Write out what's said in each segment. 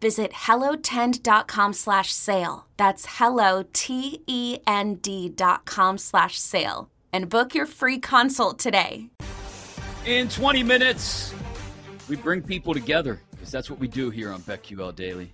Visit hellotend.com slash sale. That's hello, T-E-N-D dot com slash sale. And book your free consult today. In 20 minutes, we bring people together because that's what we do here on BetQL Daily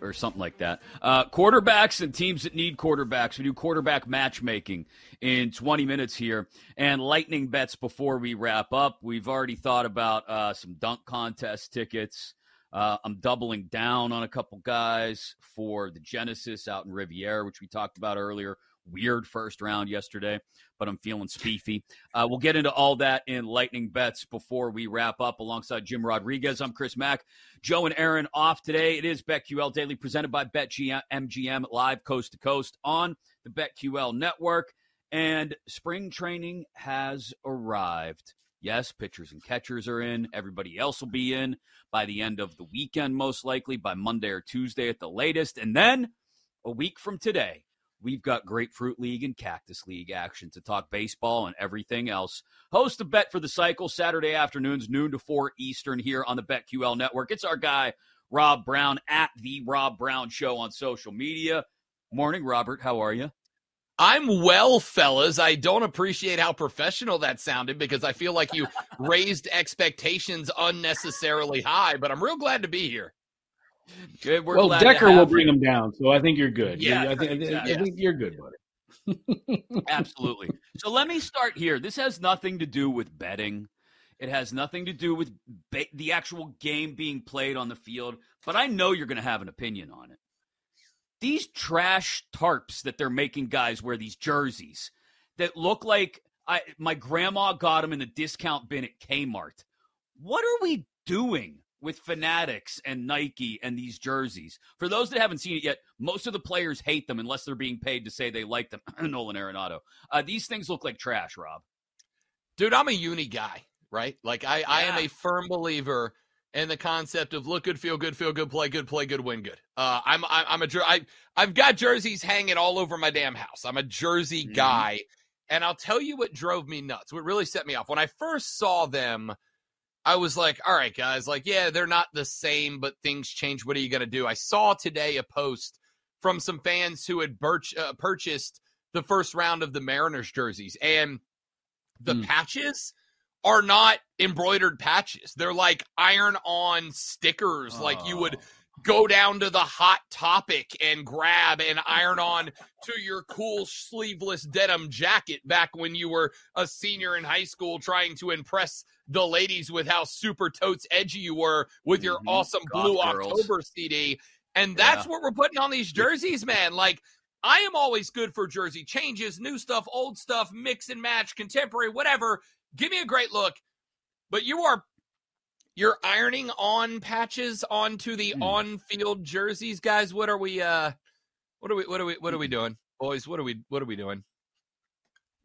or something like that. Uh, quarterbacks and teams that need quarterbacks. We do quarterback matchmaking in 20 minutes here and lightning bets before we wrap up. We've already thought about uh, some dunk contest tickets. Uh, I'm doubling down on a couple guys for the Genesis out in Riviera, which we talked about earlier weird first round yesterday, but I'm feeling spiffy. Uh, we'll get into all that in lightning bets before we wrap up alongside Jim Rodriguez. I'm Chris Mack. Joe and Aaron off today. It is BetQL Daily presented by BetMGM live coast to coast on the BetQL network. And spring training has arrived. Yes, pitchers and catchers are in. Everybody else will be in by the end of the weekend, most likely by Monday or Tuesday at the latest. And then a week from today, We've got Grapefruit League and Cactus League action to talk baseball and everything else. Host a Bet for the Cycle Saturday afternoons, noon to 4 Eastern here on the BetQL network. It's our guy, Rob Brown, at the Rob Brown Show on social media. Morning, Robert. How are you? I'm well, fellas. I don't appreciate how professional that sounded because I feel like you raised expectations unnecessarily high, but I'm real glad to be here. Good. We're well, Decker will bring them down, so I think you're good. Yeah, I think, exactly. I think you're good, buddy. Absolutely. So let me start here. This has nothing to do with betting. It has nothing to do with ba- the actual game being played on the field, but I know you're going to have an opinion on it. These trash tarps that they're making guys wear these jerseys that look like I, my grandma got them in the discount bin at Kmart. What are we doing with Fanatics and Nike and these jerseys. For those that haven't seen it yet, most of the players hate them unless they're being paid to say they like them. Nolan Arenado. Uh, these things look like trash, Rob. Dude, I'm a uni guy, right? Like I, yeah. I am a firm believer in the concept of look good, feel good, feel good, play good, play good, win good. Uh, I'm, I'm a, I, I've got jerseys hanging all over my damn house. I'm a jersey mm-hmm. guy. And I'll tell you what drove me nuts. What really set me off when I first saw them – I was like, all right, guys, like, yeah, they're not the same, but things change. What are you going to do? I saw today a post from some fans who had birch, uh, purchased the first round of the Mariners jerseys, and the mm. patches are not embroidered patches. They're like iron on stickers, oh. like you would oh. go down to the hot topic and grab and iron on to your cool sleeveless denim jacket back when you were a senior in high school trying to impress the ladies with how super totes edgy you were with your mm-hmm. awesome Golf Blue girls. October CD. And that's yeah. what we're putting on these jerseys, man. Like, I am always good for jersey changes, new stuff, old stuff, mix and match, contemporary, whatever. Give me a great look. But you are you're ironing on patches onto the mm. on-field jerseys, guys. What are we uh what are we what are we what are we doing? Boys, what are we what are we doing?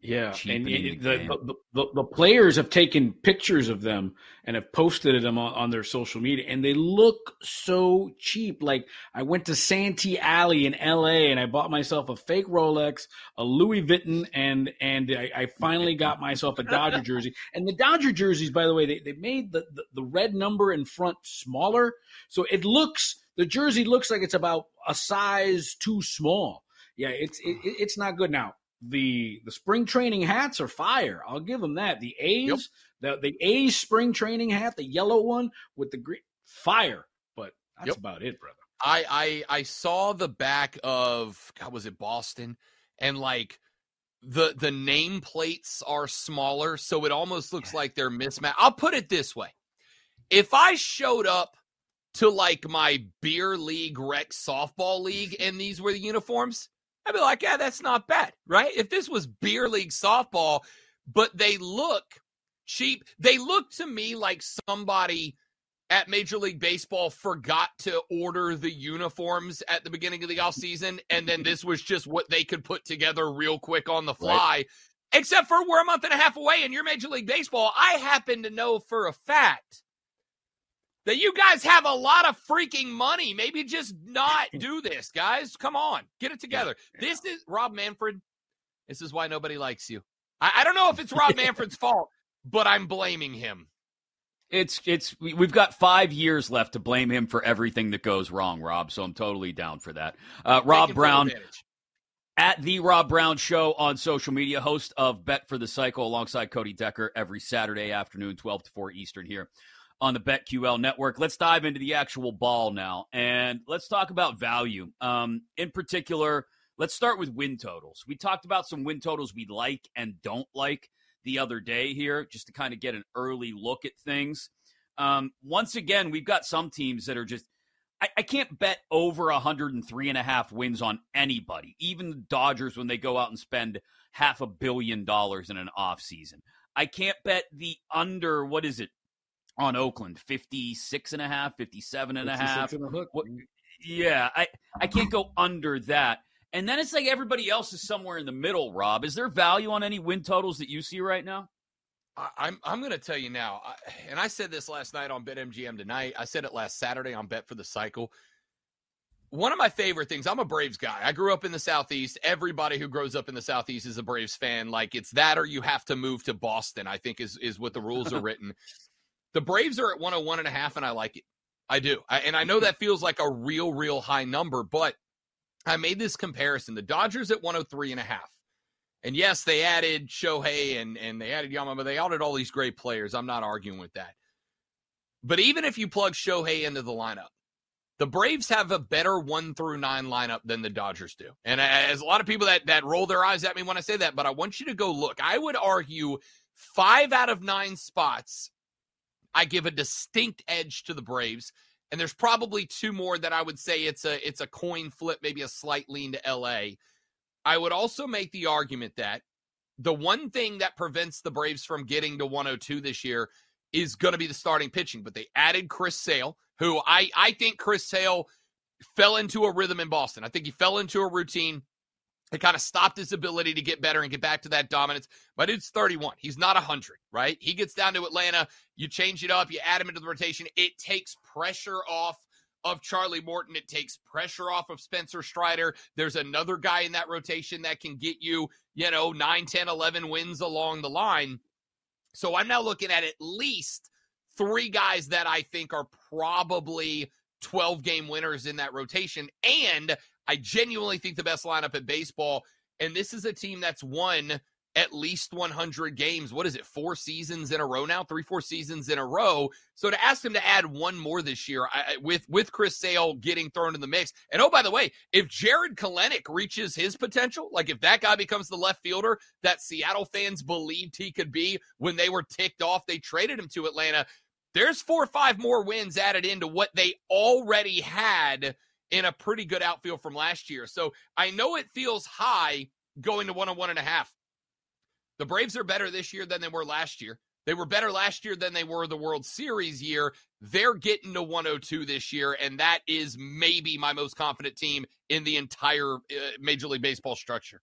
Yeah, and the, the, the, the, players have taken pictures of them and have posted them on, on, their social media, and they look so cheap. Like I went to Santee Alley in L.A. and I bought myself a fake Rolex, a Louis Vuitton, and and I, I finally got myself a Dodger jersey. And the Dodger jerseys, by the way, they, they made the, the, the red number in front smaller, so it looks the jersey looks like it's about a size too small. Yeah, it's it, it's not good now the the spring training hats are fire. I'll give them that. The A's, yep. the the A's spring training hat, the yellow one with the green fire. But that's yep. about it, brother. I, I I saw the back of God was it Boston and like the the name plates are smaller, so it almost looks yeah. like they're mismatched. I'll put it this way: if I showed up to like my beer league rec softball league and these were the uniforms, I'd be like, yeah, that's not bad, right? If this was beer league softball, but they look cheap, they look to me like somebody at Major League Baseball forgot to order the uniforms at the beginning of the offseason, and then this was just what they could put together real quick on the fly. Right. Except for we're a month and a half away and you're Major League Baseball. I happen to know for a fact that you guys have a lot of freaking money. Maybe just not do this, guys. Come on, get it together. This is Rob Manfred. This is why nobody likes you. I, I don't know if it's Rob Manfred's fault, but I'm blaming him. It's it's we've got five years left to blame him for everything that goes wrong, Rob. So I'm totally down for that. Uh, Rob Brown at the Rob Brown Show on social media, host of Bet for the Cycle alongside Cody Decker every Saturday afternoon, 12 to 4 Eastern here on the BetQL network. Let's dive into the actual ball now and let's talk about value. Um, in particular, let's start with win totals. We talked about some win totals we like and don't like the other day here, just to kind of get an early look at things. Um, once again, we've got some teams that are just I, I, can't bet over 103 and a half wins on anybody, even the Dodgers when they go out and spend half a billion dollars in an offseason. I can't bet the under, what is it, on Oakland 56 and a half, 57 and a half. What, yeah, I, I can't go under that. And then it's like everybody else is somewhere in the middle, Rob. Is there value on any win totals that you see right now? I, I'm I'm going to tell you now, I, and I said this last night on BetMGM tonight. I said it last Saturday on Bet for the Cycle. One of my favorite things, I'm a Braves guy. I grew up in the Southeast. Everybody who grows up in the Southeast is a Braves fan. Like it's that or you have to move to Boston, I think is is what the rules are written. The Braves are at 101 and a half, and I like it. I do. I, and I know that feels like a real, real high number, but I made this comparison. The Dodgers at 103 and a half. And yes, they added Shohei and, and they added Yama, but they added all these great players. I'm not arguing with that. But even if you plug Shohei into the lineup, the Braves have a better one through nine lineup than the Dodgers do. And as a lot of people that, that roll their eyes at me when I say that, but I want you to go look. I would argue five out of nine spots I give a distinct edge to the Braves. And there's probably two more that I would say it's a it's a coin flip, maybe a slight lean to LA. I would also make the argument that the one thing that prevents the Braves from getting to 102 this year is going to be the starting pitching. But they added Chris Sale, who I I think Chris Sale fell into a rhythm in Boston. I think he fell into a routine. It kind of stopped his ability to get better and get back to that dominance. But it's 31. He's not 100, right? He gets down to Atlanta. You change it up, you add him into the rotation. It takes pressure off of Charlie Morton. It takes pressure off of Spencer Strider. There's another guy in that rotation that can get you, you know, 9, 10, 11 wins along the line. So I'm now looking at at least three guys that I think are probably 12 game winners in that rotation. And I genuinely think the best lineup in baseball. And this is a team that's won at least 100 games. What is it? Four seasons in a row now, three, four seasons in a row. So to ask him to add one more this year I, with with Chris Sale getting thrown in the mix. And oh, by the way, if Jarred Kelenic reaches his potential, like if that guy becomes the left fielder that Seattle fans believed he could be when they were ticked off, they traded him to Atlanta. There's four or five more wins added into what they already had in a pretty good outfield from last year. So I know it feels high going to one on one and a half. The Braves are better this year than they were last year. They were better last year than they were the World Series year. They're getting to 102 this year, and that is maybe my most confident team in the entire uh, Major League Baseball structure.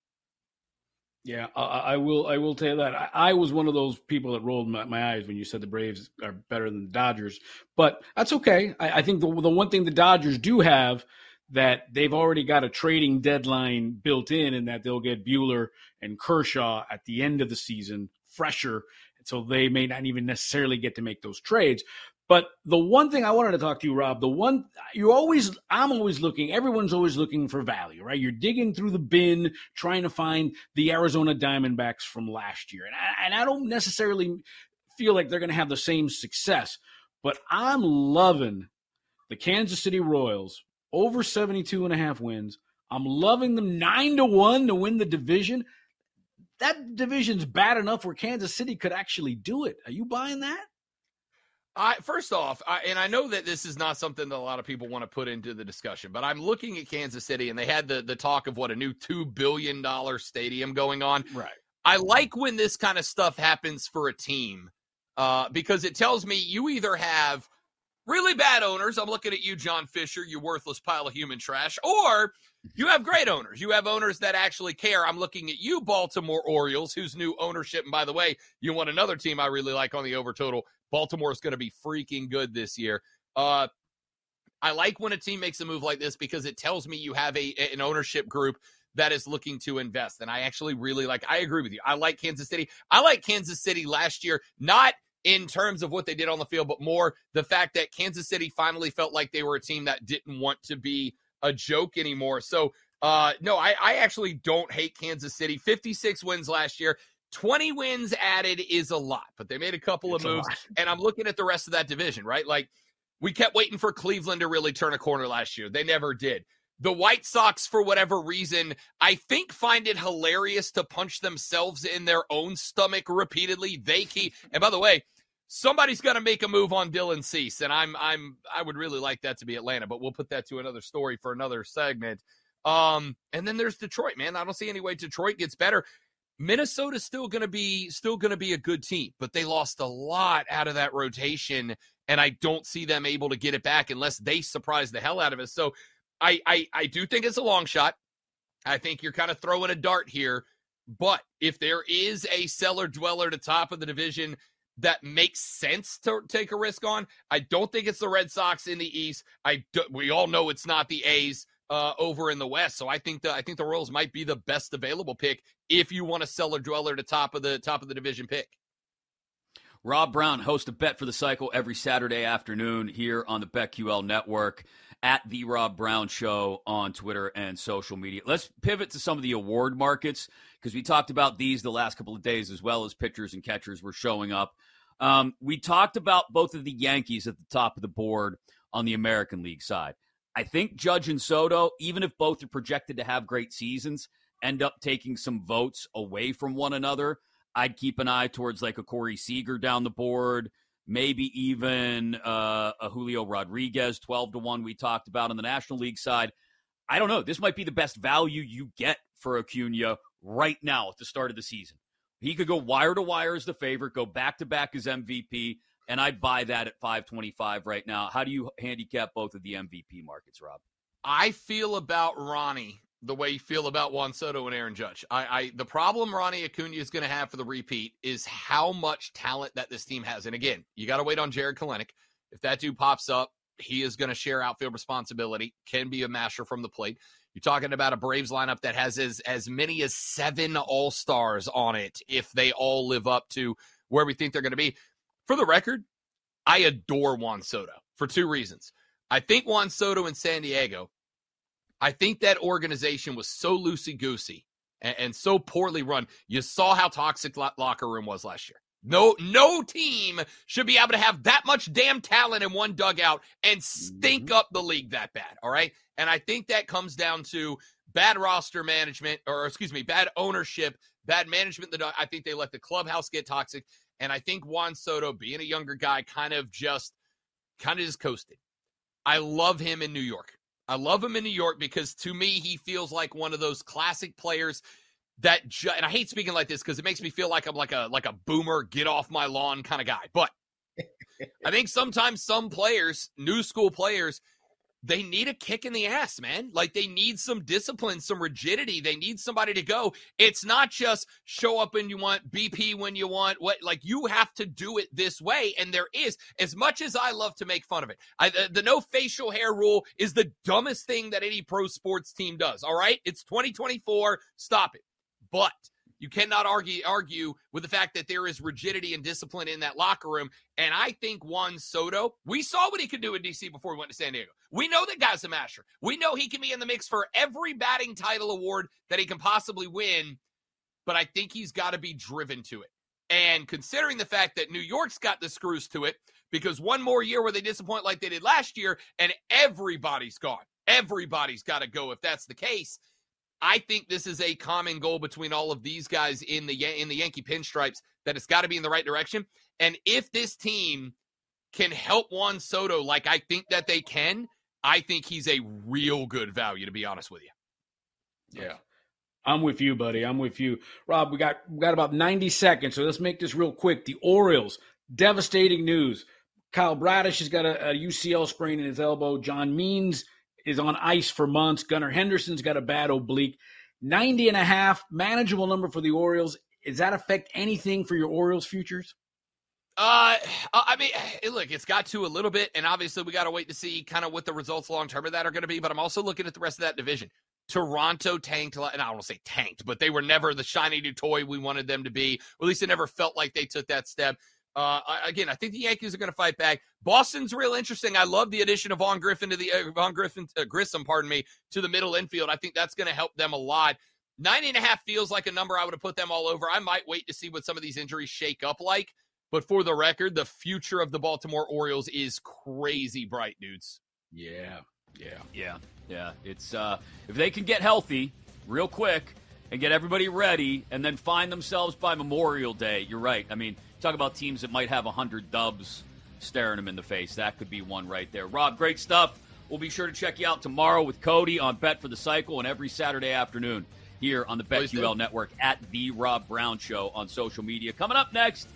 Yeah, I, I, will. I will tell you that I, I, was one of those people that rolled my, my, eyes when you said the Braves are better than the Dodgers, but that's okay. I, I think the the one thing the Dodgers do have that they've already got a trading deadline built in, and that they'll get Buehler and Kershaw at the end of the season, fresher, so they may not even necessarily get to make those trades. But the one thing I wanted to talk to you, Rob, the one you're always, I'm always looking, everyone's always looking for value, right? You're digging through the bin trying to find the Arizona Diamondbacks from last year. And I, and I don't necessarily feel like they're going to have the same success, but I'm loving the Kansas City Royals over 72 and a half wins. I'm loving them nine to one to win the division. That division's bad enough where Kansas City could actually do it. Are you buying that? I first off, I, and I know that this is not something that a lot of people want to put into the discussion, but I'm looking at Kansas City, and they had the the talk of what a new two billion dollar stadium going on. Right. I like when this kind of stuff happens for a team uh, because it tells me you either have really bad owners. I'm looking at you, John Fisher, you worthless pile of human trash, or you have great owners. You have owners that actually care. I'm looking at you, Baltimore Orioles, whose new ownership. And by the way, you want another team I really like on the over total Baltimore is going to be freaking good this year. Uh, I like when a team makes a move like this because it tells me you have a an ownership group that is looking to invest. And I actually really like. I agree with you. I like Kansas City. I like Kansas City last year, not in terms of what they did on the field, but more the fact that Kansas City finally felt like they were a team that didn't want to be a joke anymore. So uh, no, I, I actually don't hate Kansas City. 56 wins last year. 20 wins added is a lot, but they made a couple it's of moves. And I'm looking at the rest of that division, right? Like we kept waiting for Cleveland to really turn a corner last year. They never did. The White Sox, for whatever reason, I think find it hilarious to punch themselves in their own stomach repeatedly. They keep, and by the way, somebody's going to make a move on Dylan Cease, and I'm, I'm, I would really like that to be Atlanta, but we'll put that to another story for another segment. Um, and then there's Detroit, man. I don't see any way Detroit gets better. Minnesota's still going to be still going to be a good team, but they lost a lot out of that rotation, and I don't see them able to get it back unless they surprise the hell out of us. So, I I, I do think it's a long shot. I think you're kind of throwing a dart here, but if there is a cellar dweller to top of the division that makes sense to take a risk on, I don't think it's the Red Sox in the East. I do, we all know it's not the A's uh, over in the West. So I think the I think the Royals might be the best available pick if you want a dweller to top of the top of the division pick. Rob Brown hosts a bet for the cycle every Saturday afternoon here on the BetQL network at the Rob Brown Show on Twitter and social media. Let's pivot to some of the award markets because we talked about these the last couple of days as well as pitchers and catchers were showing up. Um, we talked about both of the Yankees at the top of the board on the American League side. I think Judge and Soto, even if both are projected to have great seasons, end up taking some votes away from one another. I'd keep an eye towards like a Corey Seager down the board, maybe even uh, a Julio Rodriguez, 12 to 1 we talked about on the National League side. I don't know. This might be the best value you get for Acuna right now at the start of the season. He could go wire to wire as the favorite, go back to back as MVP and I buy that at 525 right now. How do you handicap both of the MVP markets, Rob? I feel about Ronnie the way you feel about Juan Soto and Aaron Judge. I, I the problem Ronnie Acuna is going to have for the repeat is how much talent that this team has. And again, you got to wait on Jarred Kelenic. If that dude pops up, he is going to share outfield responsibility. Can be a masher from the plate. You're talking about a Braves lineup that has as as many as seven All Stars on it if they all live up to where we think they're going to be. For the record, I adore Juan Soto for two reasons. I think Juan Soto in San Diego, I think that organization was so loosey goosey and, and, so poorly run. You saw how toxic lo- locker room was last year. No, no team should be able to have that much damn talent in one dugout and stink mm-hmm. up the league that bad. All right. And I think that comes down to bad roster management, or excuse me, bad ownership, bad management. The I think they let the clubhouse get toxic. And I think Juan Soto, being a younger guy, kind of just kind of just coasted. I love him in New York. I love him in New York because to me, he feels like one of those classic players that ju- and I hate speaking like this because it makes me feel like I'm like a like a boomer, get off my lawn kind of guy. But I think sometimes some players, new school players, they need a kick in the ass, man. Like they need some discipline, some rigidity. They need somebody to go. It's not just show up when you want, BP when you want. What like you have to do it this way. And there is, as much as I love to make fun of it, I, the, the no facial hair rule is the dumbest thing that any pro sports team does. All right, it's 2024. Stop it. But you cannot argue argue with the fact that there is rigidity and discipline in that locker room. And I think Juan Soto, we saw what he could do in DC before he went to San Diego. We know that guy's a master. We know he can be in the mix for every batting title award that he can possibly win. But I think he's got to be driven to it. And considering the fact that New York's got the screws to it, because one more year where they disappoint like they did last year, and everybody's gone. Everybody's got to go if that's the case. I think this is a common goal between all of these guys in the in the Yankee pinstripes that it's got to be in the right direction. And if this team can help Juan Soto like I think that they can, I think he's a real good value to be honest with you. Yeah. I'm with you, buddy. I'm with you. Rob, we got we got about 90 seconds, so let's make this real quick. The Orioles, devastating news. Kyle Bradish has got a, a UCL sprain in his elbow. John Means is on ice for months. Gunnar Henderson's got a bad oblique. 90 and a half, manageable number for the Orioles. Does that affect anything for your Orioles futures? Uh, I mean, look, it's got to a little bit, and obviously we got to wait to see kind of what the results long term of that are going to be. But I'm also looking at the rest of that division. Toronto tanked, and I don't want to say tanked, but they were never the shiny new toy we wanted them to be. Or at least it never felt like they took that step. Uh, again, I think the Yankees are going to fight back. Boston's real interesting. I love the addition of Vaughn Griffin to the uh, Vaughn Griffin uh, Grissom, pardon me, to the middle infield. I think that's going to help them a lot. 90 and a half feels like a number I would have put them all over. I might wait to see what some of these injuries shake up like. But for the record, the future of the Baltimore Orioles is crazy bright, dudes. Yeah. Yeah. Yeah. Yeah. It's uh if they can get healthy real quick and get everybody ready and then find themselves by Memorial Day, you're right. I mean, Talk about teams that might have 100 dubs staring them in the face. That could be one right there. Rob, great stuff. We'll be sure to check you out tomorrow with Cody on Bet for the Cycle and every Saturday afternoon here on the BetQL Network at The Rob Brown Show on social media. Coming up next,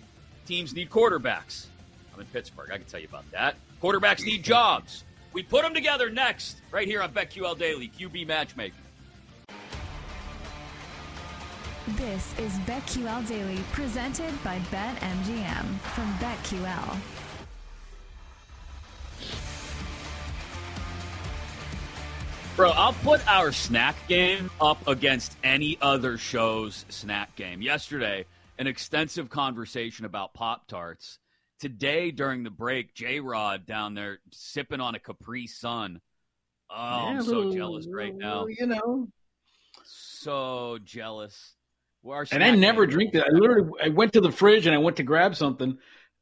teams need quarterbacks. I'm in Pittsburgh. I can tell you about that. Quarterbacks need jobs. We put them together next, right here on BetQL Daily, QB Matchmaking. This is BetQL Daily, presented by BetMGM from BetQL. Bro, I'll put our snack game up against any other show's snack game. Yesterday, an extensive conversation about Pop Tarts. Today, during the break, J Rod down there sipping on a Capri Sun. Oh, yeah, I'm so jealous right now. You know, so jealous and I never drink that. I literally I went to the fridge and I went to grab something,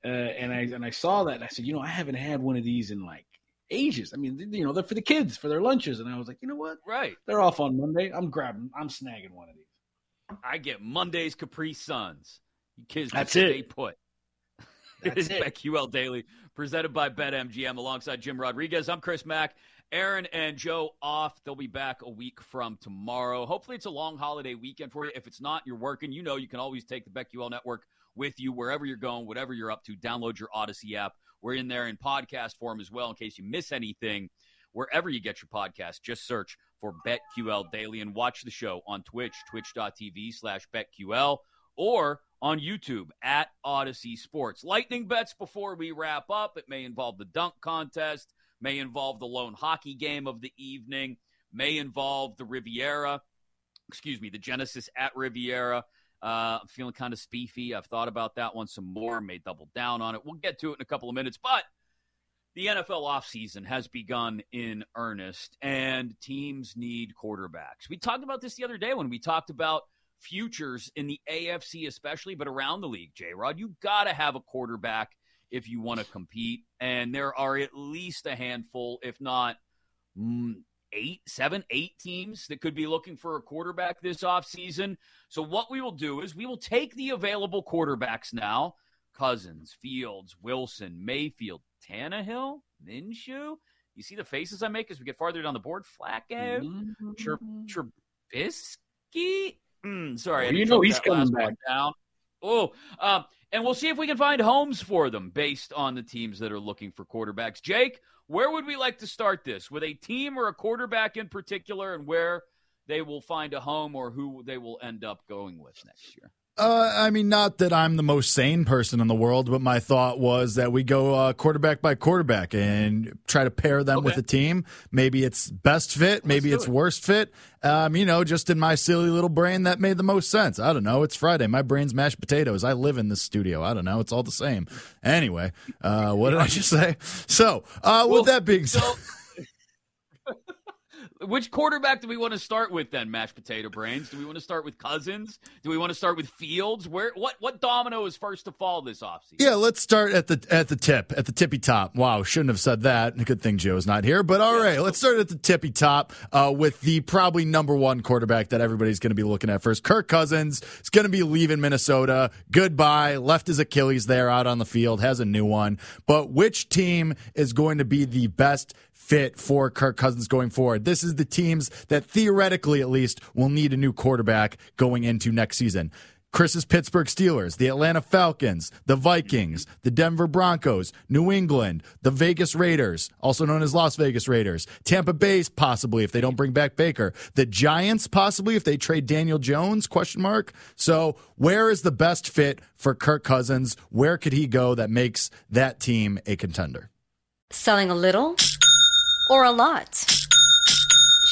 uh, and I and I saw that and I said, you know, I haven't had one of these in like ages. I mean, you know, they're for the kids for their lunches, and I was like, you know what? Right. They're off on Monday. I'm grabbing. I'm snagging one of these. I get Mondays Capri Suns. You kids, that's stay it. Put. That's it is BetQL Daily, presented by BetMGM, alongside Jim Rodriguez. I'm Chris Mack. Aaron and Joe off. They'll be back a week from tomorrow. Hopefully, it's a long holiday weekend for you. If it's not, you're working. You know, you can always take the BetQL network with you wherever you're going, whatever you're up to. Download your Audacy app. We're in there in podcast form as well in case you miss anything. Wherever you get your podcast, just search for BetQL Daily and watch the show on Twitch, twitch.tv slash BetQL, or on YouTube at Audacy Sports. Lightning bets before we wrap up. It may involve the dunk contest may involve the lone hockey game of the evening, may involve the Riviera, excuse me, the Genesis at Riviera. Uh, I'm feeling kind of spiffy. I've thought about that one some more, may double down on it. We'll get to it in a couple of minutes, but the NFL offseason has begun in earnest, and teams need quarterbacks. We talked about this the other day when we talked about futures in the AFC, especially, but around the league, J Rod. You got to have a quarterback if you want to compete. And there are at least a handful, if not mm, eight, seven, eight teams that could be looking for a quarterback this offseason. So, what we will do is we will take the available quarterbacks now Cousins, Fields, Wilson, Mayfield, Tannehill, Minshew. You see the faces I make as we get farther down the board? Flacco, mm-hmm. Trubisky. Mm, sorry, well, you know he's coming back down. Oh, uh, and we'll see if we can find homes for them based on the teams that are looking for quarterbacks. Jake, where would we like to start this? With a team or a quarterback in particular, and where they will find a home or who they will end up going with next year? Uh, I mean, not that I'm the most sane person in the world, but my thought was that we go uh, quarterback by quarterback and try to pair them okay. with a team. Maybe it's best fit, maybe it's it. worst fit. Um, you know, just in my silly little brain, that made the most sense. I don't know. It's Friday. My brain's mashed potatoes. I live in this studio. I don't know. It's all the same. Anyway, uh, what did I just say? So, uh, with well, that being said. So- which quarterback do we want to start with then? Mashed potato brains. Do we want to start with Cousins? Do we want to start with Fields? Where what what domino is first to fall this offseason? Yeah, let's start at the at the tip, at the tippy top. Wow, shouldn't have said that. Good thing Joe's not here. But all right, let's start at the tippy top uh, with the probably number one quarterback that everybody's going to be looking at first. Kirk Cousins is going to be leaving Minnesota. Goodbye. Left his Achilles there out on the field. Has a new one. But which team is going to be the best fit for Kirk Cousins going forward. This is the teams that theoretically, at least, will need a new quarterback going into next season. Chris's Pittsburgh Steelers, the Atlanta Falcons, the Vikings, the Denver Broncos, New England, the Vegas Raiders, also known as Las Vegas Raiders, Tampa Bay's possibly if they don't bring back Baker, the Giants possibly if they trade Daniel Jones question mark. So, where is the best fit for Kirk Cousins? Where could he go that makes that team a contender? Selling a little or a lot.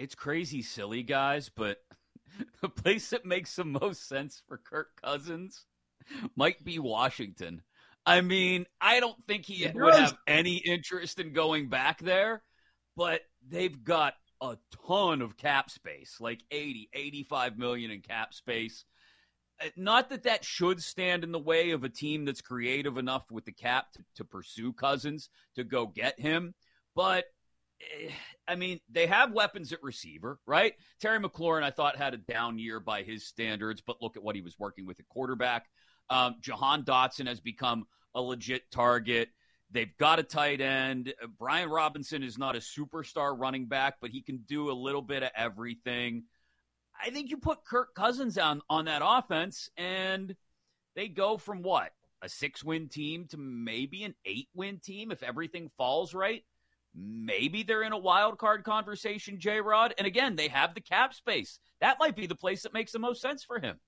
It's crazy silly, guys, but the place that makes the most sense for Kirk Cousins might be Washington. I mean, I don't think he It would does. have any interest in going back there, but they've got a ton of cap space, like 80, 85 million in cap space. Uh, Not that that should stand in the way of a team that's creative enough with the cap to, to pursue Cousins to go get him, but I mean, they have weapons at receiver, right? Terry McLaurin, I thought, had a down year by his standards, but look at what he was working with at quarterback. Um, Jahan Dotson has become a legit target. They've got a tight end. Uh, Brian Robinson is not a superstar running back, but he can do a little bit of everything. I think you put Kirk Cousins on on that offense, and they go from what a six win team to maybe an eight win team if everything falls right. Maybe they're in a wild card conversation, J Rod. And again, they have the cap space. That might be the place that makes the most sense for him.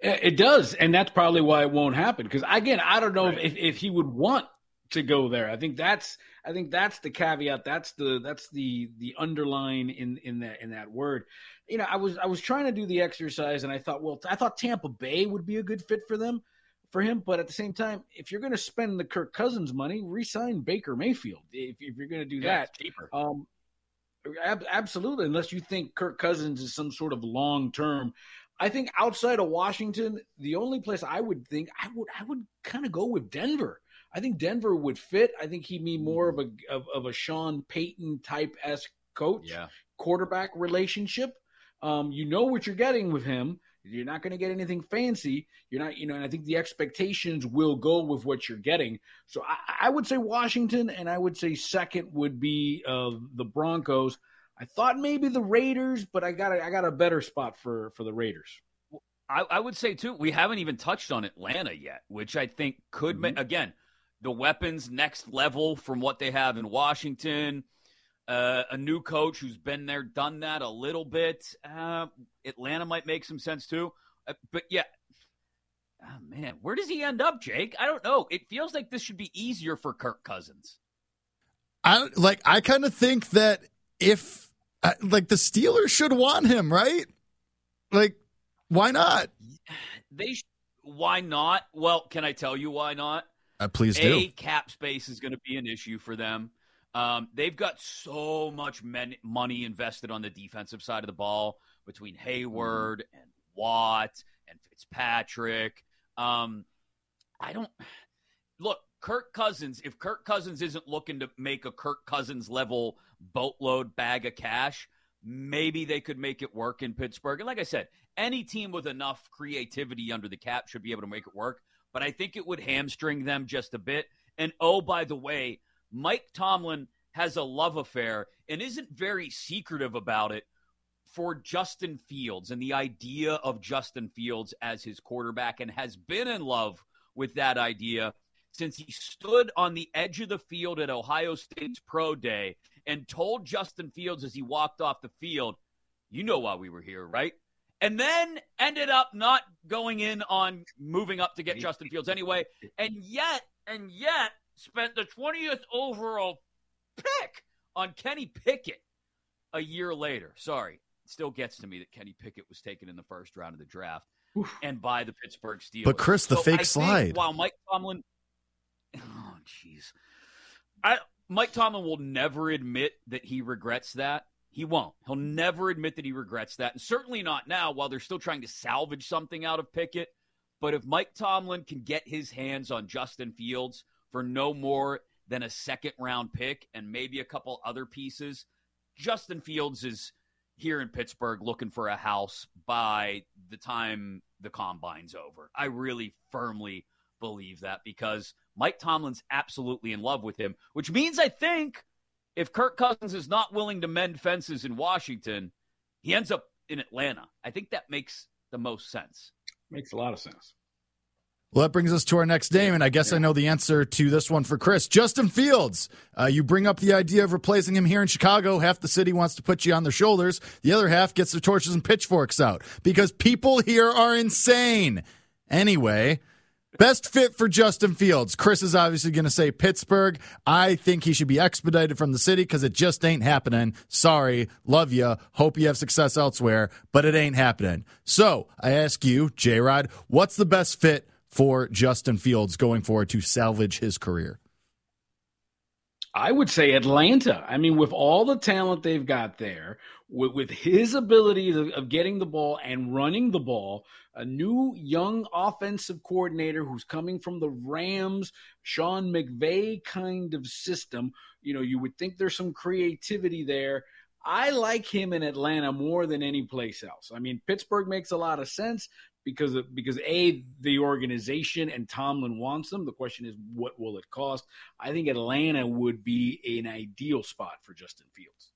It does, and that's probably why it won't happen. Because again, I don't know if, if he would want to go there. I think that's I think that's the caveat. That's the that's the the underline in in that in that word. You know, I was I was trying to do the exercise, and I thought, well, I thought Tampa Bay would be a good fit for them for him. But at the same time, if you're going to spend the Kirk Cousins money, re-sign Baker Mayfield. If, if you're going to do Yeah, that, cheaper. um, ab- absolutely. Unless you think Kirk Cousins is some sort of long term. I think outside of Washington, the only place I would think I would I would kind of go with Denver. I think Denver would fit. I think he'd be more of a of, of a Sean Payton type esque coach Yeah. quarterback relationship. Um, you know what you're getting with him. You're not going to get anything fancy. You're not, you know, and I think the expectations will go with what you're getting. So I, I would say Washington, and I would say second would be uh, the Broncos. I thought maybe the Raiders, but I got a, I got a better spot for for the Raiders. I, I would say too, we haven't even touched on Atlanta yet, which I think could Mm-hmm. ma- again the weapons next level from what they have in Washington. Uh, a new coach who's been there, done that a little bit. Uh, Atlanta might make some sense too, uh, but yeah. Oh man, where does he end up, Jake? I don't know. It feels like this should be easier for Kirk Cousins. I like. I kind of think that if like the Steelers should want him, right? Like, why not? They sh- why not? Well, can I tell you why not? Uh, please do. A, cap space is going to be an issue for them. Um, they've got so much men- money invested on the defensive side of the ball between Heyward and Watt and Fitzpatrick. Um, I don't look Kirk Cousins. If Kirk Cousins isn't looking to make a Kirk Cousins level boatload bag of cash, maybe they could make it work in Pittsburgh. And like I said, any team with enough creativity under the cap should be able to make it work. But I think it would hamstring them just a bit. And oh, by the way, Mike Tomlin has a love affair and isn't very secretive about it for Justin Fields and the idea of Justin Fields as his quarterback and has been in love with that idea since he stood on the edge of the field at Ohio State's Pro Day and told Justin Fields as he walked off the field, You know why we were here, right? And then ended up not going in on moving up to get Justin Fields anyway. And yet, and yet, spent the 20th overall pick on Kenny Pickett a year later. Sorry. It still gets to me that Kenny Pickett was taken in the first round of the draft and by the Pittsburgh Steelers. But Chris, the So fake I slide. While Mike Tomlin, oh jeez, I Mike Tomlin will never admit that he regrets that. He won't. He'll never admit that he regrets that, and certainly not now. While they're still trying to salvage something out of Pickett, but if Mike Tomlin can get his hands on Justin Fields for no more than a second round pick and maybe a couple other pieces, Justin Fields is here in Pittsburgh looking for a house by the time the combine's over. I really firmly believe that because Mike Tomlin's absolutely in love with him, which means I think if Kirk Cousins is not willing to mend fences in Washington, he ends up in Atlanta. I think that makes the most sense. Makes a lot of sense. Well, that brings us to our next name, and I guess I know the answer to this one for Chris. Justin Fields. Uh, you bring up the idea of replacing him here in Chicago. Half the city wants to put you on their shoulders. The other half gets their torches and pitchforks out because people here are insane. Anyway, Best fit for Justin Fields. Chris is obviously going to say Pittsburgh. I think he should be expedited from the city because it just ain't happening. Sorry, love you. Hope you have success elsewhere, but it ain't happening. So I ask you, J Rod, what's the best fit for Justin Fields going forward to salvage his career? I would say Atlanta. I mean, with all the talent they've got there, with, with his ability of, of getting the ball and running the ball, a new young offensive coordinator who's coming from the Rams, Sean McVay kind of system. You know, you would think there's some creativity there. I like him in Atlanta more than any place else. I mean, Pittsburgh makes a lot of sense because of, because a the organization and Tomlin wants them. The question is, what will it cost? I think Atlanta would be an ideal spot for Justin Fields.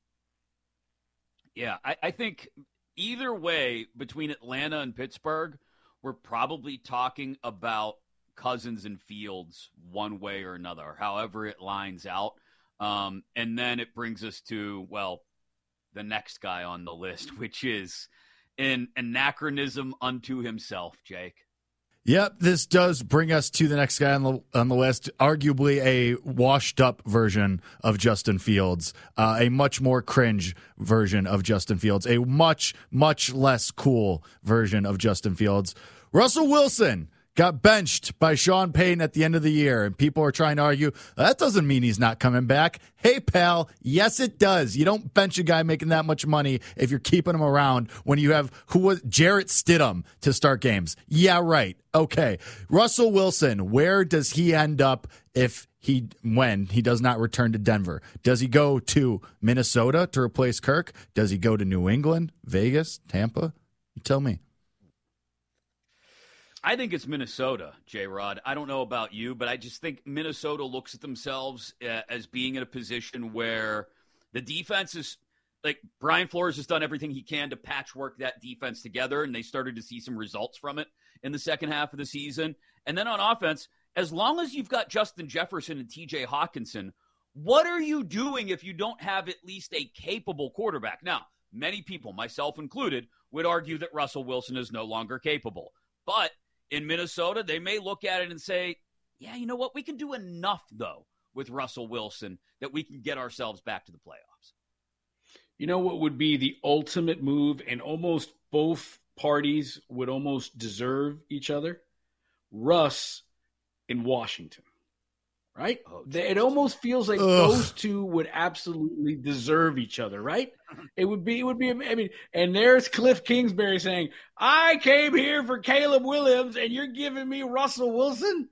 Yeah, I, I think either way, between Atlanta and Pittsburgh, we're probably talking about Cousins and Fields one way or another, however it lines out. Um, and then it brings us to, well, the next guy on the list, which is an anachronism unto himself, Jake. Yep, this does bring us to the next guy on the on the list. Arguably a washed up version of Justin Fields, uh, a much more cringe version of Justin Fields, a much much less cool version of Justin Fields. Russell Wilson got benched by Sean Payton at the end of the year, and people are trying to argue that doesn't mean he's not coming back. Hey, pal, yes, it does. You don't bench a guy making that much money if you're keeping him around when you have who was Jarrett Stidham to start games. Yeah, right. Okay, Russell Wilson, where does he end up if he when he does not return to Denver? Does he go to Minnesota to replace Kirk? Does he go to New England, Vegas, Tampa? You tell me. I think it's Minnesota, J Rod. I don't know about you, but I just think Minnesota looks at themselves uh, as being in a position where the defense is like Brian Flores has done everything he can to patchwork that defense together, and they started to see some results from it in the second half of the season. And then on offense, as long as you've got Justin Jefferson and TJ Hockenson, what are you doing if you don't have at least a capable quarterback? Now, many people, myself included, would argue that Russell Wilson is no longer capable. But in Minnesota, they may look at it and say, yeah, you know what? We can do enough, though, with Russell Wilson that we can get ourselves back to the playoffs. You know what would be the ultimate move, and almost both parties would almost deserve each other? Russ in Washington right? Oh, it almost feels like Ugh. those two would absolutely deserve each other, right? It would be, it would be. I mean, and there's Cliff Kingsbury saying, "I came here for Caleb Williams, and you're giving me Russell Wilson."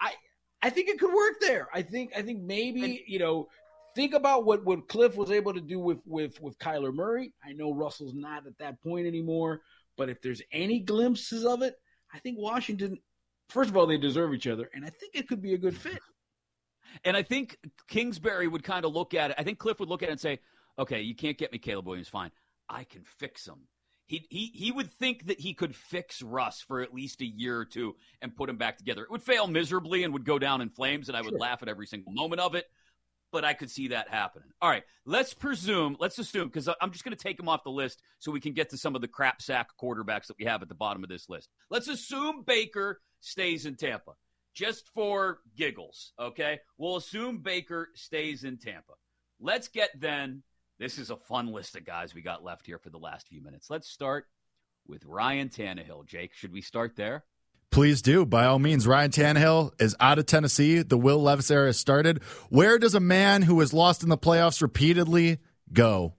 I, I think it could work there. I think, I think maybe and, you know, think about what what Cliff was able to do with with with Kyler Murray. I know Russell's not at that point anymore, but if there's any glimpses of it, I think Washington. First of all, they deserve each other, and I think it could be a good fit. And I think Kingsbury would kind of look at it. I think Cliff would look at it and say, okay, you can't get me Caleb Williams. Fine. I can fix him. He, he, he would think that he could fix Russ for at least a year or two and put him back together. It would fail miserably and would go down in flames, and I would sure. laugh at every single moment of it. But I could see that happening. All right, let's presume, let's assume, because I'm just going to take him off the list so we can get to some of the crap sack quarterbacks that we have at the bottom of this list. Let's assume Baker stays in Tampa just for giggles, okay? We'll assume Baker stays in Tampa. Let's get then. This is a fun list of guys we got left here for the last few minutes. Let's start with Ryan Tannehill. Jake, should we start there? Please do. By all means, Ryan Tannehill is out of Tennessee. The Will Levis era has started. Where does a man who has lost in the playoffs repeatedly go?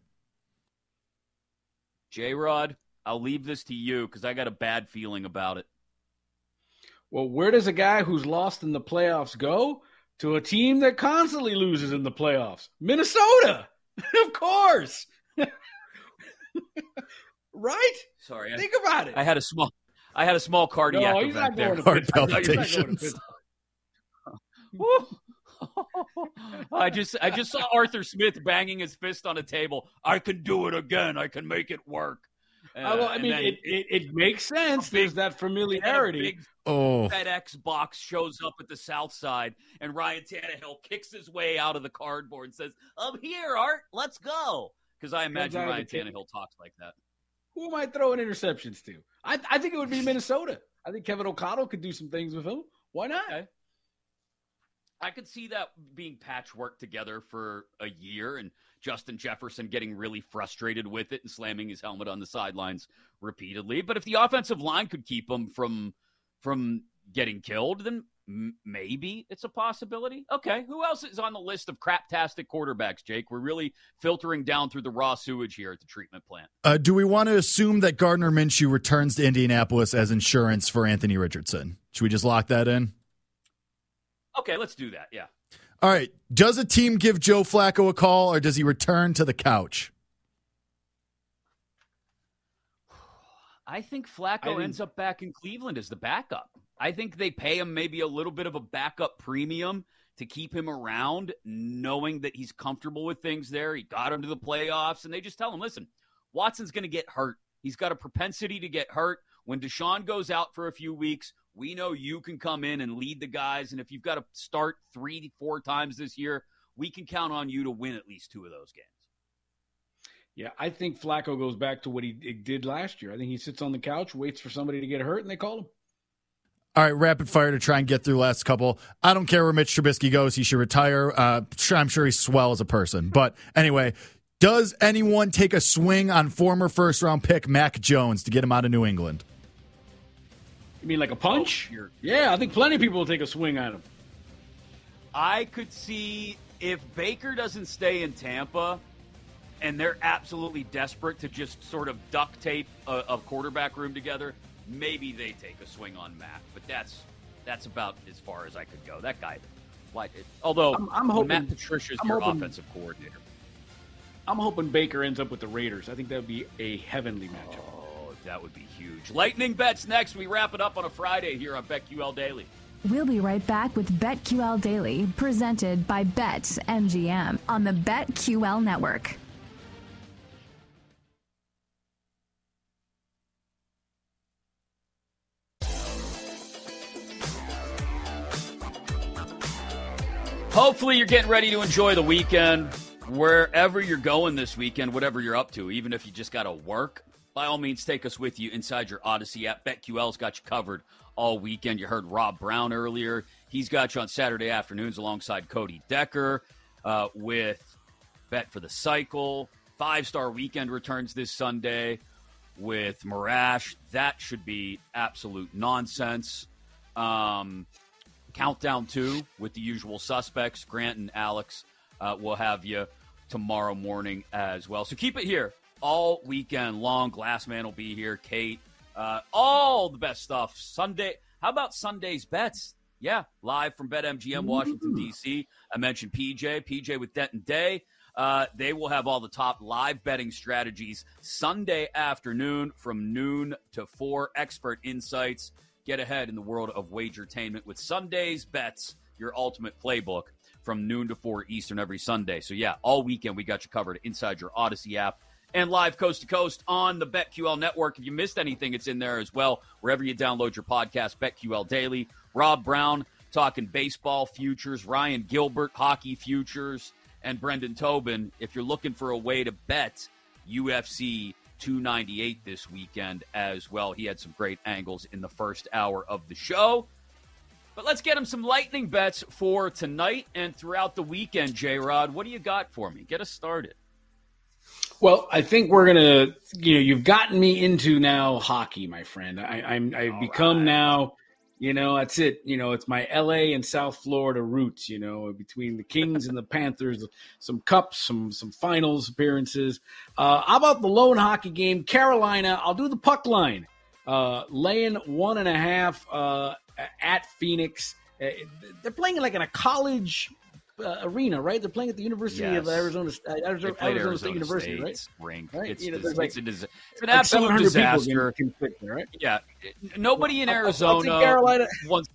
J Rod, I'll leave this to you because I got a bad feeling about it. Well, where does a guy who's lost in the playoffs go? To a team that constantly loses in the playoffs. Minnesota. of course. right? Sorry. Think I, about it. I had a small I had a small cardiac no, event there. Heart palpitations. I just I just saw Arthur Smith banging his fist on a table. I can do it again. I can make it work. Uh, well, I mean, it, it, it, makes sense. Big, There's that familiarity. oh. FedEx box shows up at the South Side, and Ryan Tannehill kicks his way out of the cardboard and says, "I'm here, Art. Let's go." Because I imagine Ryan Tannehill talks like that. Who am I throwing interceptions to? I, I think it would be Minnesota. I think Kevin O'Connell could do some things with him. Why not? Okay. I could see that being patchwork together for a year and Justin Jefferson getting really frustrated with it and slamming his helmet on the sidelines repeatedly. But if the offensive line could keep him from from getting killed, then m- maybe it's a possibility. Okay, who else is on the list of craptastic quarterbacks, Jake? We're really filtering down through the raw sewage here at the treatment plant. Uh, do we want to assume that Gardner Minshew returns to Indianapolis as insurance for Anthony Richardson? Should we just lock that in? Okay, let's do that. Yeah. All right. Does a team give Joe Flacco a call or does he return to the couch? I think Flacco I ends up back in Cleveland as the backup. I think they pay him maybe a little bit of a backup premium to keep him around, knowing that he's comfortable with things there. He got him to the playoffs, and they just tell him, listen, Watson's going to get hurt. He's got a propensity to get hurt. When Deshaun goes out for a few weeks, we know you can come in and lead the guys. And if you've got to start three, four times this year, we can count on you to win at least two of those games. Yeah, I think Flacco goes back to what he did last year. I think he sits on the couch, waits for somebody to get hurt, and they call him. All right, rapid fire to try and get through the last couple. I don't care where Mitch Trubisky goes; he should retire. Uh, I'm sure he's swell as a person, but anyway, does anyone take a swing on former first round pick Mac Jones to get him out of New England? You mean like a oh, punch? Oh, yeah, I think plenty of people will take a swing at him. I could see if Baker doesn't stay in Tampa and they're absolutely desperate to just sort of duct tape a, a quarterback room together, maybe they take a swing on Matt. But that's that's about as far as I could go. That guy, like, although I'm, I'm hoping Matt Patricia's I'm your hoping- offensive coordinator. I'm hoping Baker ends up with the Raiders. I think that would be a heavenly matchup. Oh, that would be huge. Lightning bets next. We wrap it up on a Friday here on BetQL Daily. We'll be right back with BetQL Daily, presented by Bet MGM on the BetQL network. Hopefully, you're getting ready to enjoy the weekend. Wherever you're going this weekend, whatever you're up to, even if you just got to work, by all means, take us with you inside your Audacy app. BetQL's got you covered all weekend. You heard Rob Brown earlier. He's got you on Saturday afternoons alongside Cody Decker uh, with Bet for the Cycle. Five star weekend returns this Sunday with Marash. That should be absolute nonsense. Um, Countdown 2 with the usual suspects, Grant and Alex. Uh, will have you tomorrow morning as well. So keep it here all weekend long. Glassman will be here, Kate, uh, all the best stuff. Sunday. How about Sunday's bets? Yeah, live from BetMGM, Washington, D.C. I mentioned PJ, PJ with Denton Day. Uh, they will have all the top live betting strategies Sunday afternoon from noon to 4. Expert insights. Get ahead in the world of wagertainment with Sunday's bets, your ultimate playbook from noon to 4 Eastern every Sunday. So, yeah, all weekend we got you covered inside your Audacy app and live coast to coast on the BetQL network. If you missed anything, it's in there as well. Wherever you download your podcast, BetQL Daily. Rob Brown talking baseball futures, Ryan Gilbert hockey futures, and Brendan Tobin. If you're looking for a way to bet UFC 298 this weekend as well, he had some great angles in the first hour of the show. But let's get him some lightning bets for tonight and throughout the weekend, J Rod. What do you got for me? Get us started. Well, I think we're gonna. You know, you've gotten me into now hockey, my friend. I, I'm I've become now. You know, that's it. You know, it's my L.A. and South Florida roots. You know, between the Kings and the Panthers, some cups, some some finals appearances. Uh, how about the lone hockey game? Carolina. I'll do the puck line. Uh, laying one and a half uh, at Phoenix. Uh, they're playing like in a college uh, arena, right? They're playing at the University of Arizona, uh, They Arizona, Arizona State University, State's right? Rink. Right? It's, You know, dis- like- it's, a dis- it's an like absolute 700 can- disaster. can there, right? Yeah, nobody in I'll- I'll- I'll Arizona take Carolina. wants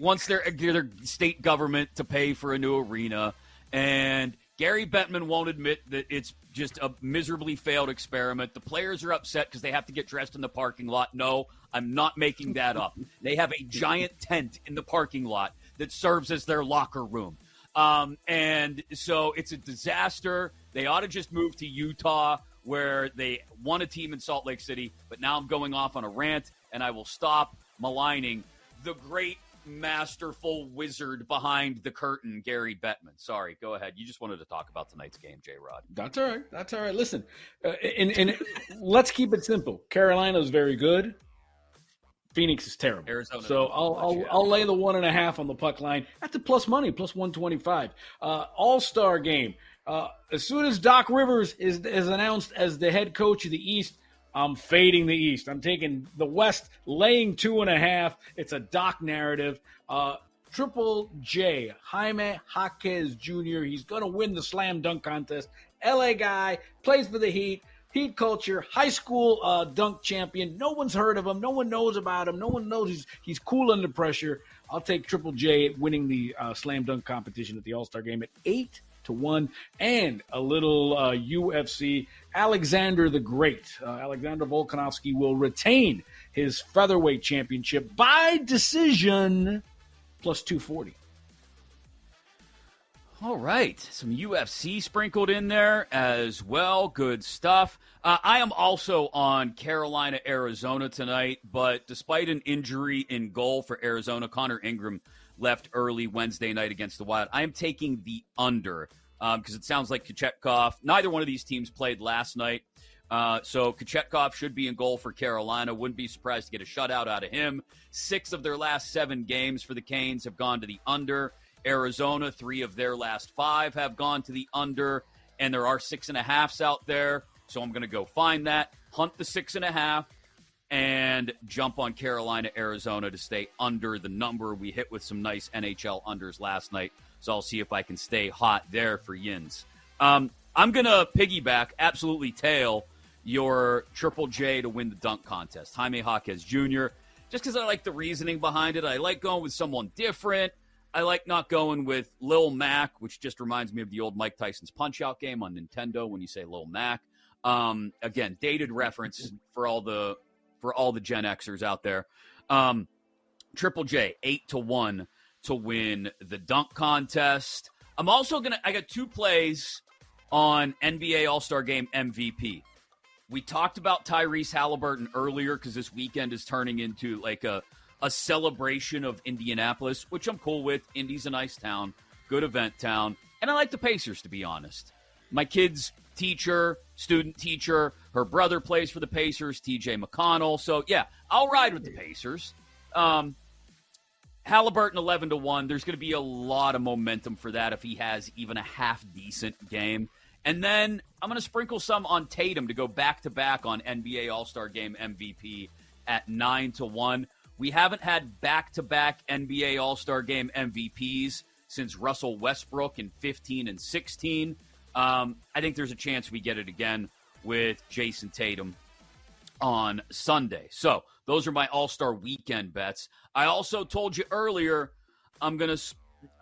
wants their their state government to pay for a new arena, and Gary Bettman won't admit that it's just a miserably failed experiment. The players are upset because they have to get dressed in the parking lot. No, I'm not making that up. They have a giant tent in the parking lot that serves as their locker room. Um, and so it's a disaster. They ought to just move to Utah where they won a team in Salt Lake City, but now I'm going off on a rant and I will stop. maligning the great masterful wizard behind the curtain, Gary Bettman. Sorry, go ahead. You just wanted to talk about tonight's game, J Rod. That's all right. That's all right. Listen, uh, and, and let's keep it simple. Carolina's very good. Phoenix is terrible. Arizona. So I'll I'll, I'll, lay the one and a half on the puck line at the plus money, plus one twenty five. Uh, All star game. Uh, as soon as Doc Rivers is is announced as the head coach of the East, I'm fading the East. I'm taking the West, laying two and a half. It's a Doc narrative. Uh, Triple J, Jaime Jaquez Jr. He's going to win the slam dunk contest. LA guy, plays for the Heat. Heat culture, high school uh, dunk champion. No one's heard of him. No one knows about him. No one knows he's he's cool under pressure. I'll take Triple J winning the uh, slam dunk competition at the All Star game at eight to one, and a little uh, UFC. Alexander the Great, uh, Alexander Volkanovski, will retain his featherweight championship by decision, plus two forty. All right, some UFC sprinkled in there as well. Good stuff. Uh, I am also on Carolina, Arizona tonight, but despite an injury in goal for Arizona, Connor Ingram left early Wednesday night against the Wild. I am taking the under because um, it sounds like Kochetkov. Neither one of these teams played last night. Uh, so Kochetkov should be in goal for Carolina. Wouldn't be surprised to get a shutout out of him. Six of their last seven games for the Canes have gone to the under. Arizona, three of their last five have gone to the under, and there are six and a halfs out there. So I'm going to go find that, hunt the six and a half, and jump on Carolina, Arizona to stay under the number. We hit with some nice NHL unders last night, so I'll see if I can stay hot there for Yins. Um, I'm going to piggyback, absolutely tail your Triple J to win the dunk contest. Jaime Jaquez Jr., just because I like the reasoning behind it. I like going with someone different. I like not going with Lil Mac, which just reminds me of the old Mike Tyson's Punch Out game on Nintendo when you say Lil Mac. Um, again, dated reference for all the for all the Gen Xers out there. Um, Triple J eight to one to win the dunk contest. I'm also gonna. I got two plays on NBA All Star Game MVP. We talked about Tyrese Haliburton earlier because this weekend is turning into like a a celebration of Indianapolis, which I'm cool with. Indy's a nice town, good event town, and I like the Pacers to be honest. My kid's teacher, student teacher, her brother plays for the Pacers, TJ McConnell. So yeah, I'll ride with the Pacers. Um, Haliburton 11 to 1. There's going to be a lot of momentum for that if he has even a half decent game. And then I'm going to sprinkle some on Tatum to go back to back on NBA All Star Game MVP at 9 to 1. We haven't had back to back NBA All Star Game MVPs since Russell Westbrook in 15 and 16. Um, I think there's a chance we get it again with Jayson Tatum on Sunday. So those are my All Star Weekend bets. I also told you earlier I'm gonna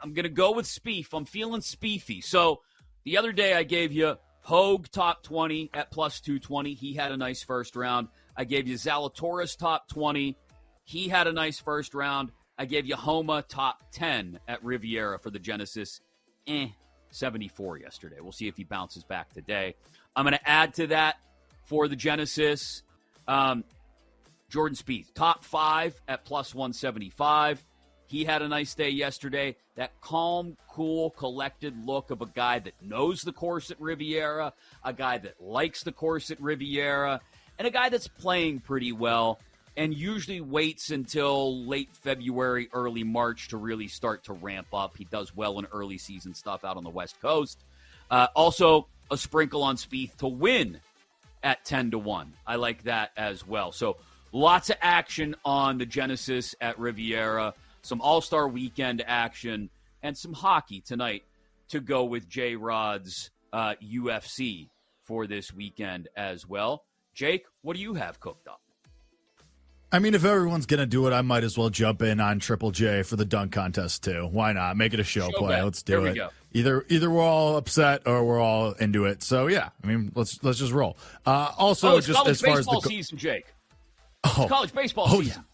I'm gonna go with Spieth. I'm feeling Spiethy. So the other day I gave you Hoge top 20 at plus 220. He had a nice first round. I gave you Zalatoris top 20 he had a nice first round. I gave you Homa top 10 at Riviera for the Genesis. Eh, 74 yesterday. We'll see if he bounces back today. I'm going to add to that for the Genesis um, Jordan Spieth, top five at plus 175. He had a nice day yesterday. That calm, cool, collected look of a guy that knows the course at Riviera, a guy that likes the course at Riviera, and a guy that's playing pretty well and usually waits until late February, early March to really start to ramp up. He does well in early season stuff out on the West Coast. Uh, also, a sprinkle on Spieth to win at 10 to 1. I like that as well. So, lots of action on the Genesis at Riviera, some All Star weekend action, and some hockey tonight to go with J Rod's uh, UFC for this weekend as well. Jake, what do you have cooked up? I mean, if everyone's gonna do it, I might as well jump in on Triple J for the dunk contest too. Why not? Make it a show, show play. Bet. Let's do it. Go. Either either we're all upset or we're all into it. So yeah, I mean, let's let's just roll. Uh, also, oh, just as far as the College baseball season, Jake. Oh, college baseball oh, season.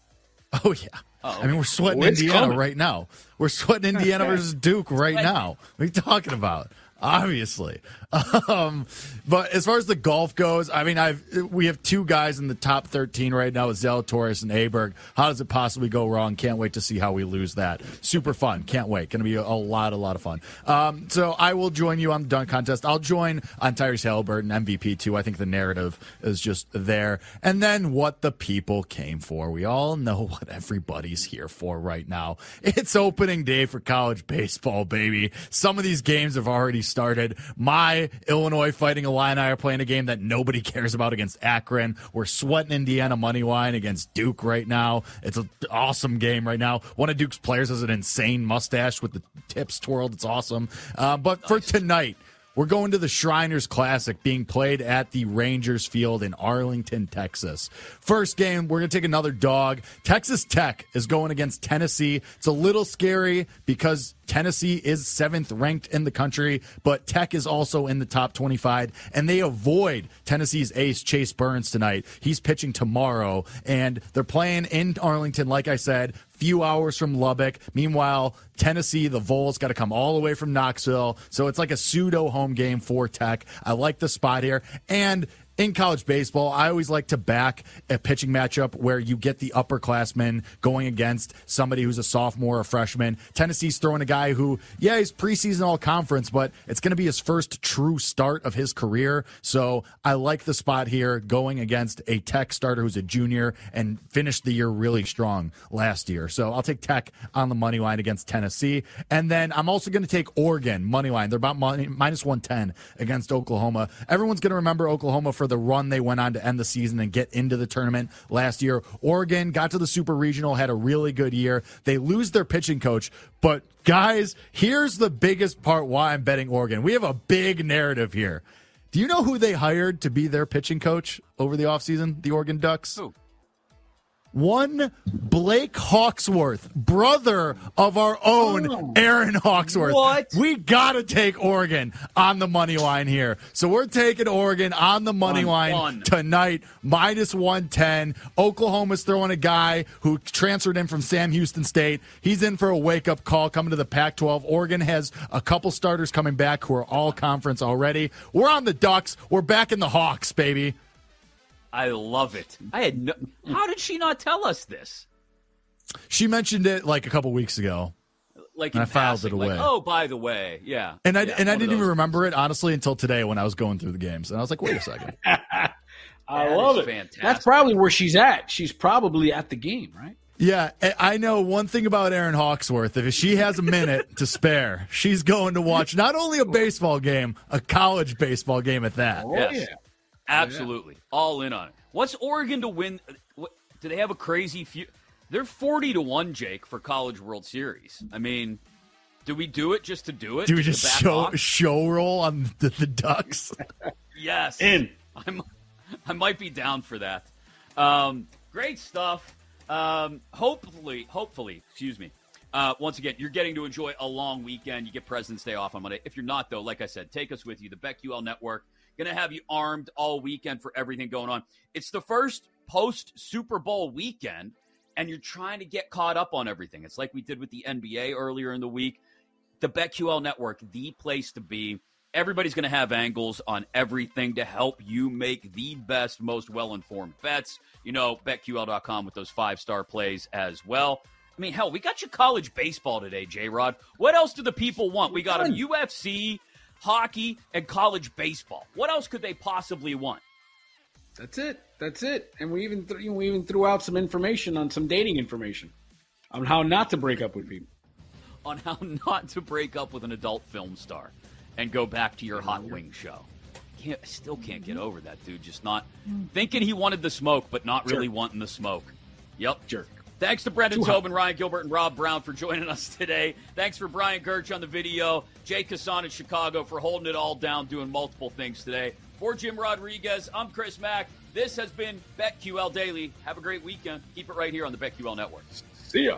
Yeah. Oh yeah. Oh. I mean, we're sweating Indiana coming. right now. We're sweating Indiana versus Duke right now. What are you talking about? Obviously. Um, but as far as the golf goes, I mean, I've we have two guys in the top 13 right now with Zalatoris and Aberg. How does it possibly go wrong? Can't wait to see how we lose that. Super fun. Can't wait. Going to be a, lot, a lot of fun. Um, so I will join you on the dunk contest. I'll join on Tyrese Haliburton MVP too. I think the narrative is just there. And then what the people came for. We all know what everybody's here for right now. It's opening day for college baseball, baby. Some of these games have already started. My Illinois Fighting Illini are playing a game that nobody cares about against Akron. We're sweating Indiana money line against Duke right now. It's an awesome game right now. One of Duke's players has an insane mustache with the tips twirled. It's awesome. Uh, but for tonight, we're going to the Shriners Classic being played at the Rangers Field in Arlington, Texas. First game, we're going to take another dog. Texas Tech is going against Tennessee. It's a little scary because Tennessee is seventh ranked in the country, but Tech is also in the top 25, and they avoid Tennessee's ace, Chase Burns, tonight. He's pitching tomorrow, and they're playing in Arlington, like I said, few hours from Lubbock. Meanwhile, Tennessee, the Vols got to come all the way from Knoxville. So it's like a pseudo home game for Tech. I like the spot here. And in college baseball, I always like to back a pitching matchup where you get the upperclassmen going against somebody who's a sophomore or freshman. Tennessee's throwing a guy who, yeah, he's preseason all conference, but it's going to be his first true start of his career. So I like the spot here going against a Tech starter who's a junior and finished the year really strong last year. So I'll take Tech on the money line against Tennessee. And then I'm also going to take Oregon money line. They're about money, minus 110 against Oklahoma. Everyone's going to remember Oklahoma for the run they went on to end the season and get into the tournament last year. Oregon got to the Super Regional, had a really good year. They lose their pitching coach, but guys, here's the biggest part why I'm betting Oregon. We have a big narrative here. Do you know who they hired to be their pitching coach over the offseason? The Oregon Ducks? Who? One Blake Hawksworth, brother of our own oh, Erin Hawksworth. What? We got to take Oregon on the money line here. So we're taking Oregon on the money line tonight, minus 110. Oklahoma's throwing a guy who transferred in from Sam Houston State. He's in for a wake up call coming to the Pac 12. Oregon has a couple starters coming back who are all conference already. We're on the Ducks. We're back in the Hawks, baby. I love it. I had no. How did she not tell us this? She mentioned it like a couple weeks ago. Like and I filed it away. Like, oh, by the way, yeah. And I yeah, and I didn't even remember it honestly until today when I was going through the games, and I was like, wait a second. I love it. Fantastic. That's probably where she's at. She's probably at the game, right? Yeah, I know one thing about Erin Hawksworth. If she has a minute to spare, she's going to watch not only a baseball game, a college baseball game at that. Oh, yes. yeah. Absolutely. Yeah. All in on it. What's Oregon to win? What, do they have a crazy few? They're 40 to 1, Jake, for College World Series. I mean, do we do it just to do it? Do we just show off? show roll on the, the Ducks? yes. In. I'm, I might be down for that. Um, great stuff. Um, hopefully, hopefully, excuse me. Uh, once again, you're getting to enjoy a long weekend. You get President's Day off on Monday. If you're not, though, like I said, take us with you. The BetQL Network Going to have you armed all weekend for everything going on. It's the first post Super Bowl weekend, and you're trying to get caught up on everything. It's like we did with the NBA earlier in the week. The BetQL Network, the place to be. Everybody's going to have angles on everything to help you make the best, most well informed bets. You know, betql.com with those five star plays as well. I mean, hell, we got you college baseball today, J Rod. What else do the people want? We got a UFC, hockey, and college baseball. What else could they possibly want? That's it. That's it. And we even th- we even threw out some information on some dating information on how not to break up with people. On how not to break up with an adult film star and go back to your hot wing show. Can't, still can't get over that dude. Just not thinking he wanted the smoke, but not really Jerk. wanting the smoke. Yep. Jerk. Thanks to Brendan Tobin. Ryan Gilbert, and Rob Brown for joining us today. Thanks for Brian Gerch on the video, Jay Kassan in Chicago for holding it all down, doing multiple things today. For Jim Rodriguez, I'm Chris Mack. This has been BetQL Daily. Have a great weekend. Keep it right here on the BetQL Network. See ya.